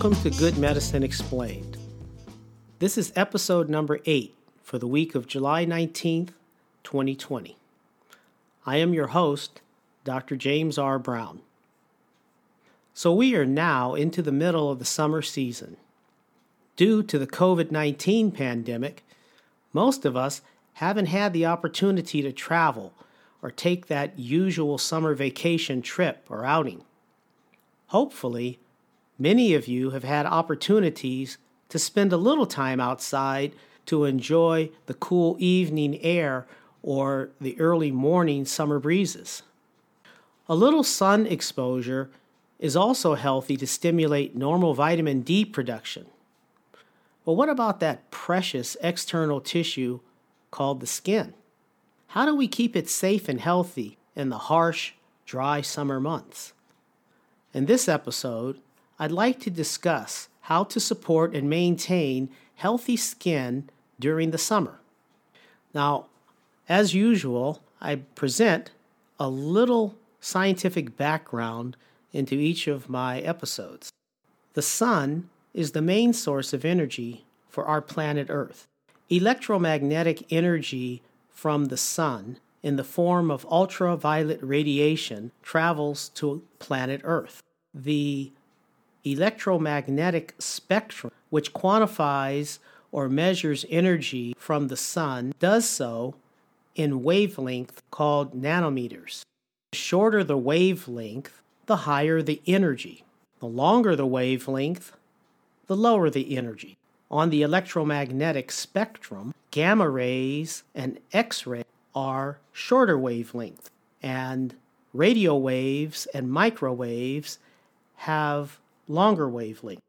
Welcome to Good Medicine Explained. This is episode number 8 for the week of July 19th, 2020. I am your host, Dr. James R. Brown. So, we are now into the middle of the summer season. Due to the COVID 19 pandemic, most of us haven't had the opportunity to travel or take that usual summer vacation trip or outing. Hopefully, many of you have had opportunities to spend a little time outside to enjoy the cool evening air or the early morning summer breezes. A little sun exposure is also healthy to stimulate normal vitamin D production. But what about that precious external tissue called the skin? How do we keep it safe and healthy in the harsh, dry summer months? In this episode, I'd like to discuss how to support and maintain healthy skin during the summer. Now, as usual, I present a little scientific background into each of my episodes. The sun is the main source of energy for our planet Earth. Electromagnetic energy from the sun in the form of ultraviolet radiation travels to planet Earth. The electromagnetic spectrum, which quantifies or measures energy from the sun, does so in wavelength called nanometers. The shorter the wavelength, the higher the energy. The longer the wavelength, the lower the energy. On the electromagnetic spectrum, gamma rays and X rays are shorter wavelength, and radio waves and microwaves have longer wavelength.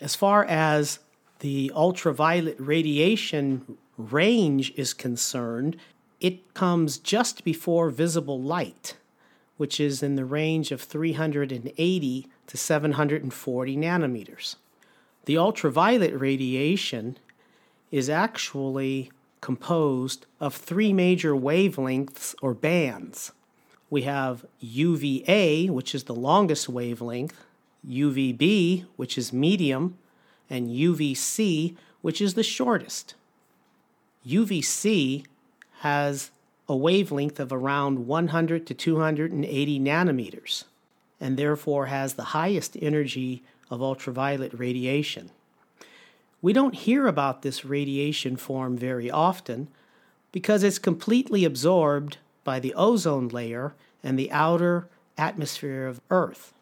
As far as the ultraviolet radiation range is concerned, it comes just before visible light, which is in the range of 380 to 740 nanometers. The ultraviolet radiation is actually composed of three major wavelengths or bands. We have UVA, which is the longest wavelength, UVB, which is medium, and UVC, which is the shortest. UVC has a wavelength of around 100 to 280 nanometers and therefore has the highest energy of ultraviolet radiation. We don't hear about this radiation form very often because it's completely absorbed by the ozone layer and the outer atmosphere of Earth.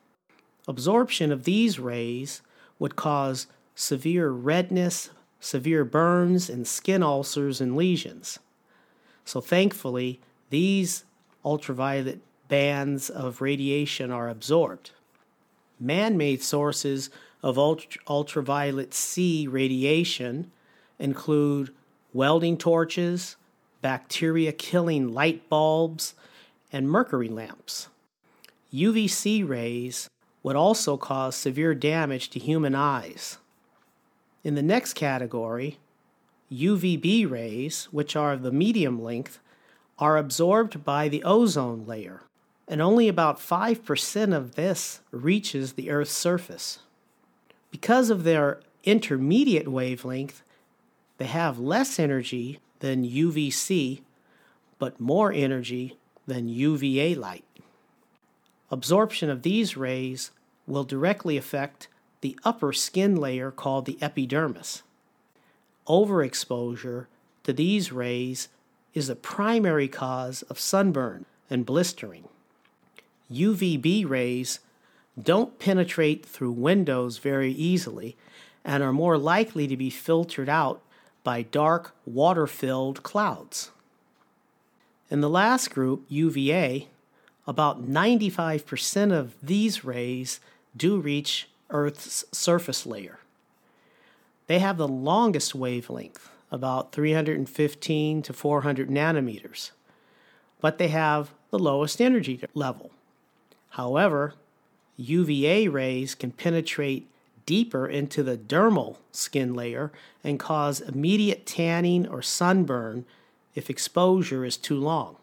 Absorption of these rays would cause severe redness, severe burns, and skin ulcers and lesions. So, thankfully, these ultraviolet bands of radiation are absorbed. Man made sources of ultra- ultraviolet C radiation include welding torches, bacteria killing light bulbs, and mercury lamps. UVC rays would also cause severe damage to human eyes. In the next category, UVB rays, which are of the medium length, are absorbed by the ozone layer, and only about 5% of this reaches the Earth's surface. Because of their intermediate wavelength, they have less energy than UVC, but more energy than UVA light. Absorption of these rays will directly affect the upper skin layer called the epidermis. Overexposure to these rays is a primary cause of sunburn and blistering. UVB rays don't penetrate through windows very easily and are more likely to be filtered out by dark, water filled clouds. In the last group, UVA, about 95% of these rays do reach Earth's surface layer. They have the longest wavelength, about 315 to 400 nanometers, but they have the lowest energy level. However, UVA rays can penetrate deeper into the dermal skin layer and cause immediate tanning or sunburn if exposure is too long.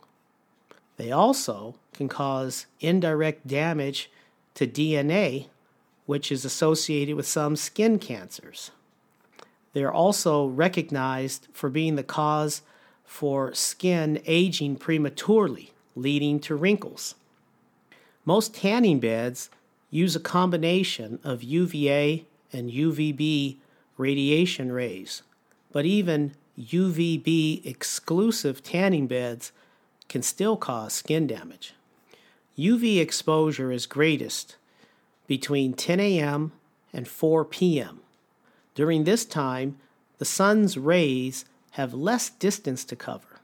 They also can cause indirect damage to DNA which is associated with some skin cancers. They are also recognized for being the cause for skin aging prematurely, leading to wrinkles. Most tanning beds use a combination of UVA and UVB radiation rays, but even UVB exclusive tanning beds can still cause skin damage. UV exposure is greatest between 10 a.m. and 4 p.m. During this time, the sun's rays have less distance to cover.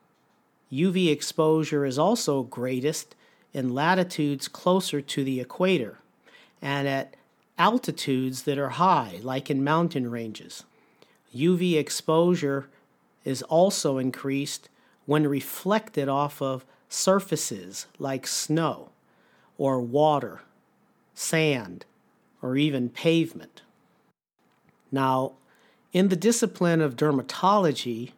UV exposure is also greatest in latitudes closer to the equator and at altitudes that are high, like in mountain ranges. UV exposure is also increased when reflected off of surfaces like snow or water, sand, or even pavement. Now, in the discipline of dermatology,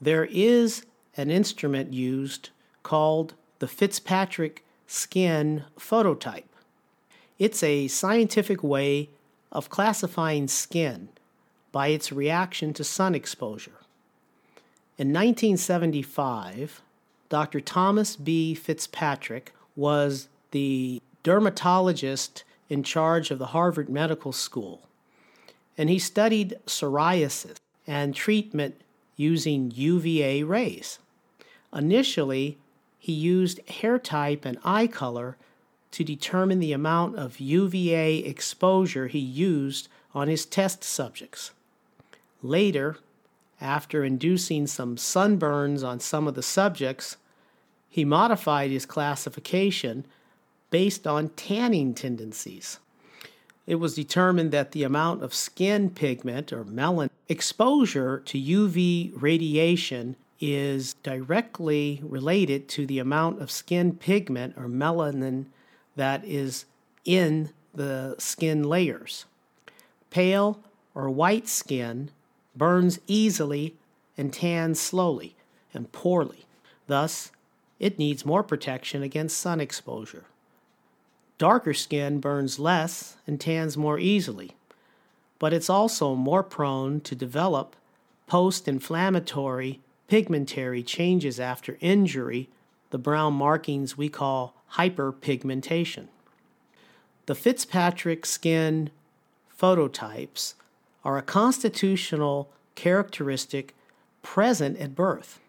there is an instrument used called the Fitzpatrick skin phototype. It's a scientific way of classifying skin by its reaction to sun exposure. In 1975, Dr. Thomas B. Fitzpatrick was the dermatologist in charge of the Harvard Medical School, and he studied psoriasis and treatment using UVA rays. Initially, he used hair type and eye color to determine the amount of UVA exposure he used on his test subjects. Later, after inducing some sunburns on some of the subjects, he modified his classification based on tanning tendencies. It was determined that the amount of skin pigment or melanin exposure to UV radiation is directly related to the amount of skin pigment or melanin that is in the skin layers. Pale or white skin burns easily and tans slowly and poorly. Thus, it needs more protection against sun exposure. Darker skin burns less and tans more easily, but it's also more prone to develop post inflammatory pigmentary changes after injury, the brown markings we call hyperpigmentation. The Fitzpatrick skin phototypes are a constitutional characteristic present at birth,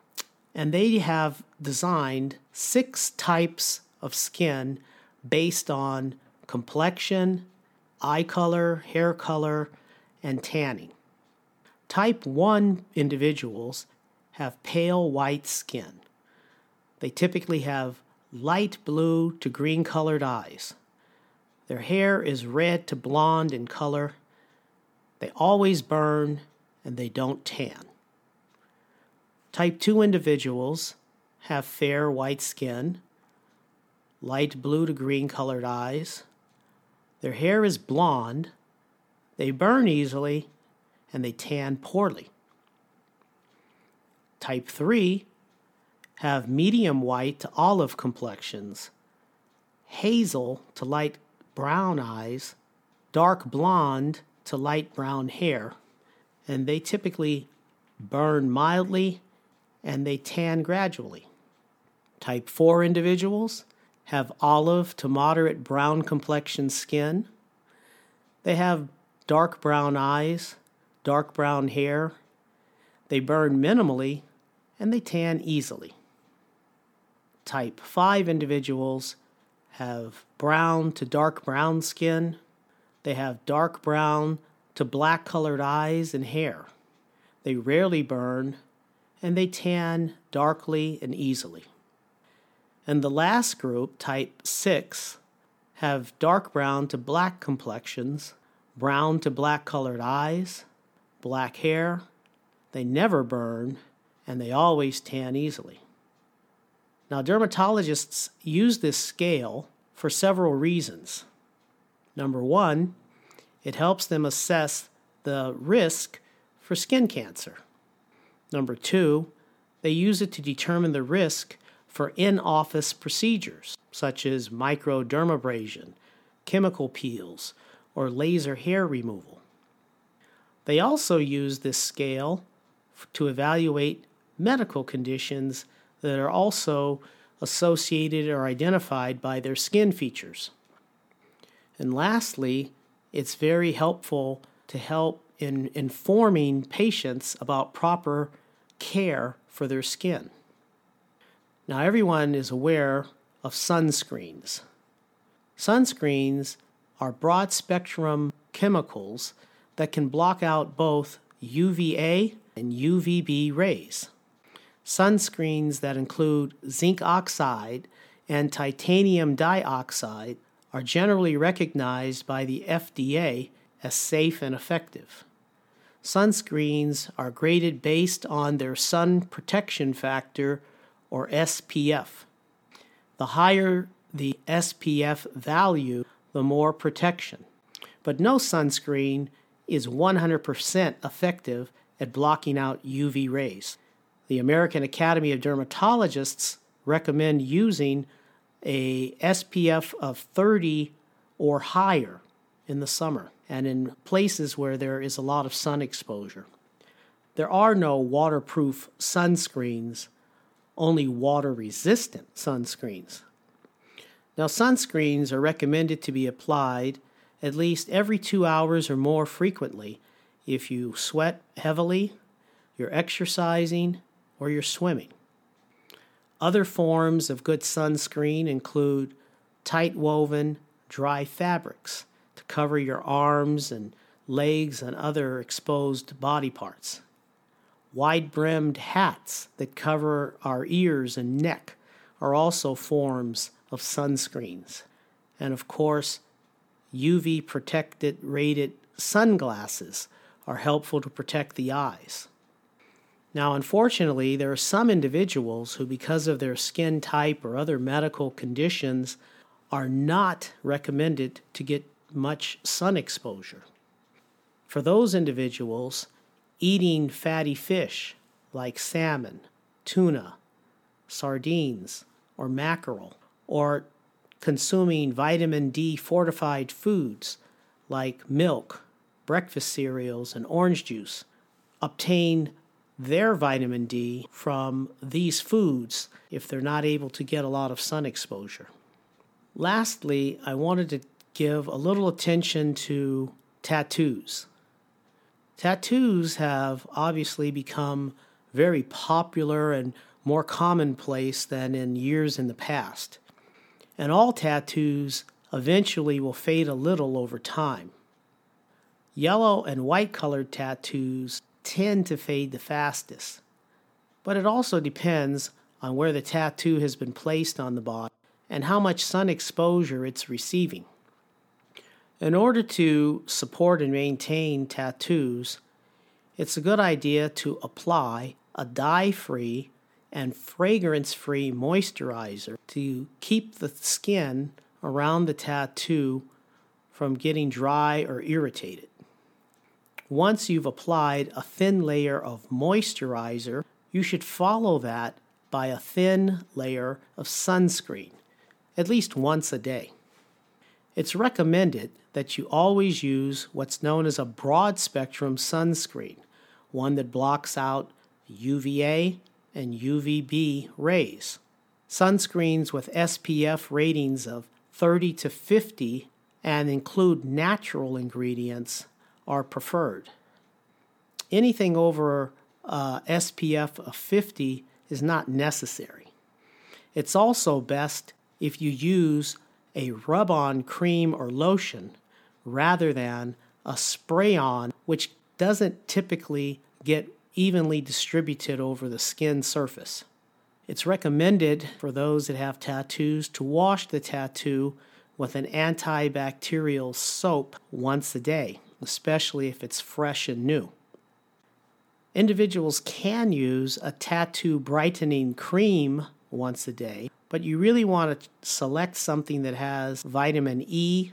and they have designed six types of skin based on complexion, eye color, hair color, and tanning. Type 1 individuals have pale white skin. They typically have light blue to green colored eyes. Their hair is red to blonde in color. They always burn and they don't tan. Type 2 individuals have fair white skin, light blue to green colored eyes. Their hair is blonde. They burn easily and they tan poorly. Type 3 have medium white to olive complexions, hazel to light brown eyes, dark blonde to light brown hair, and they typically burn mildly and they tan gradually. Type 4 individuals have olive to moderate brown complexion skin. They have dark brown eyes, dark brown hair. They burn minimally and they tan easily. Type 5 individuals have brown to dark brown skin. They have dark brown to black colored eyes and hair. They rarely burn and they tan darkly and easily. And the last group, type 6, have dark brown to black complexions, brown to black colored eyes, black hair. They never burn and they always tan easily. Now, dermatologists use this scale for several reasons. Number one, it helps them assess the risk for skin cancer. Number two, they use it to determine the risk for in office procedures such as microdermabrasion, chemical peels, or laser hair removal. They also use this scale to evaluate medical conditions that are also associated or identified by their skin features. And lastly, it's very helpful to help in informing patients about proper care for their skin. Now, everyone is aware of sunscreens. Sunscreens are broad spectrum chemicals that can block out both UVA and UVB rays. Sunscreens that include zinc oxide and titanium dioxide are generally recognized by the FDA as safe and effective. Sunscreens are graded based on their sun protection factor or SPF. The higher the SPF value, the more protection. But no sunscreen is 100% effective at blocking out UV rays. The American Academy of Dermatologists recommend using a SPF of 30 or higher in the summer and in places where there is a lot of sun exposure. There are no waterproof sunscreens, only water resistant sunscreens. Now, sunscreens are recommended to be applied at least every two hours or more frequently if you sweat heavily, you're exercising, or you're swimming. Other forms of good sunscreen include tight woven, dry fabrics to cover your arms and legs and other exposed body parts, wide brimmed hats that cover our ears and neck are also forms of sunscreens. And of course, UV protected rated sunglasses are helpful to protect the eyes. Now, unfortunately, there are some individuals who, because of their skin type or other medical conditions, are not recommended to get much sun exposure. For those individuals, eating fatty fish like salmon, tuna, sardines, or mackerel, or consuming vitamin D fortified foods like milk, breakfast cereals, and orange juice obtain their vitamin D from these foods if they're not able to get a lot of sun exposure. Lastly, I wanted to give a little attention to tattoos. Tattoos have obviously become very popular and more commonplace than in years in the past and all tattoos eventually will fade a little over time. Yellow and white colored tattoos tend to fade the fastest, but it also depends on where the tattoo has been placed on the body and how much sun exposure it's receiving. In order to support and maintain tattoos, it's a good idea to apply a dye free and fragrance free moisturizer to keep the skin around the tattoo from getting dry or irritated. Once you've applied a thin layer of moisturizer, you should follow that by a thin layer of sunscreen, at least once a day. It's recommended that you always use what's known as a broad spectrum sunscreen, one that blocks out UVA and UVB rays. Sunscreens with SPF ratings of 30 to 50 and include natural ingredients are preferred. Anything over uh, SPF of 50 is not necessary. It's also best if you use a rub on cream or lotion rather than a spray on, which doesn't typically get evenly distributed over the skin surface. It's recommended for those that have tattoos to wash the tattoo with an antibacterial soap once a day, especially if it's fresh and new. Individuals can use a tattoo brightening cream once a day, but you really want to select something that has vitamin E,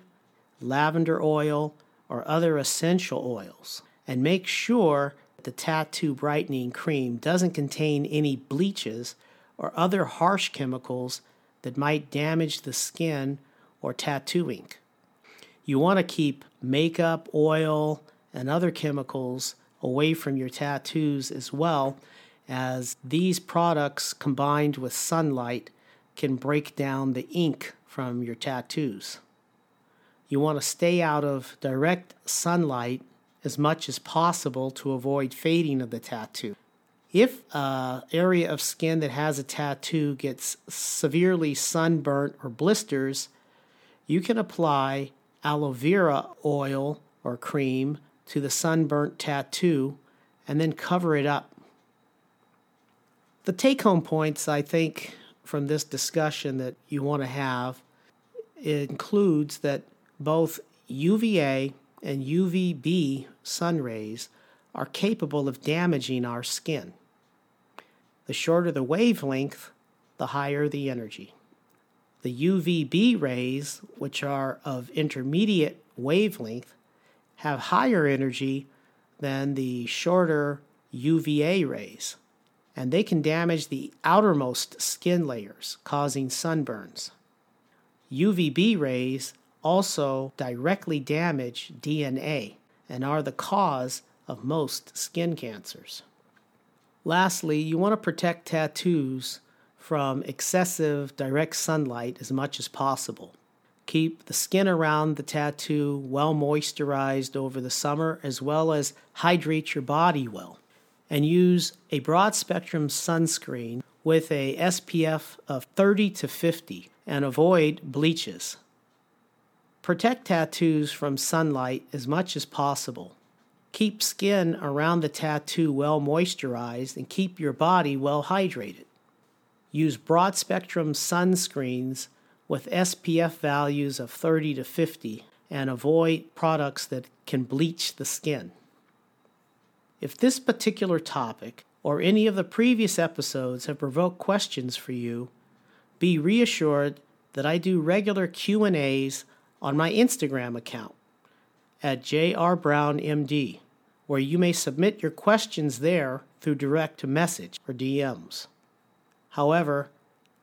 lavender oil, or other essential oils, and make sure the tattoo brightening cream doesn't contain any bleaches or other harsh chemicals that might damage the skin or tattoo ink. You want to keep makeup, oil, and other chemicals away from your tattoos as well, as these products combined with sunlight can break down the ink from your tattoos. You want to stay out of direct sunlight as much as possible to avoid fading of the tattoo. If an area of skin that has a tattoo gets severely sunburnt or blisters, you can apply aloe vera oil or cream to the sunburnt tattoo and then cover it up. The take home points, I think, from this discussion that you want to have includes that both UVA and UVB sun rays are capable of damaging our skin. The shorter the wavelength, the higher the energy. The UVB rays, which are of intermediate wavelength, have higher energy than the shorter UVA rays, and they can damage the outermost skin layers, causing sunburns. UVB rays also directly damage DNA and are the cause of most skin cancers. Lastly, you want to protect tattoos from excessive direct sunlight as much as possible. Keep the skin around the tattoo well moisturized over the summer, as well as hydrate your body well. And use a broad spectrum sunscreen with a SPF of 30 to 50 and avoid bleaches. Protect tattoos from sunlight as much as possible. Keep skin around the tattoo well moisturized and keep your body well hydrated. Use broad spectrum sunscreens with SPF values of 30 to 50 and avoid products that can bleach the skin. If this particular topic or any of the previous episodes have provoked questions for you, be reassured that I do regular Q&As on my Instagram account at jrbrownmd, where you may submit your questions there through direct message or DMs. However,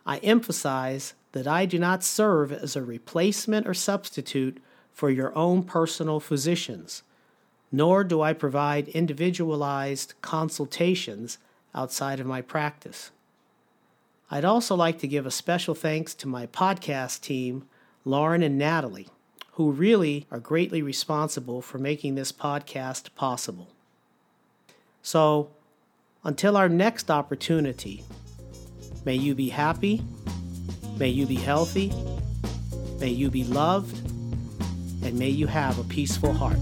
I emphasize that I do not serve as a replacement or substitute for your own personal physicians, nor do I provide individualized consultations outside of my practice. I'd also like to give a special thanks to my podcast team, Lauren and Natalie, who really are greatly responsible for making this podcast possible. So, until our next opportunity, May you be happy. May you be healthy. May you be loved. And may you have a peaceful heart.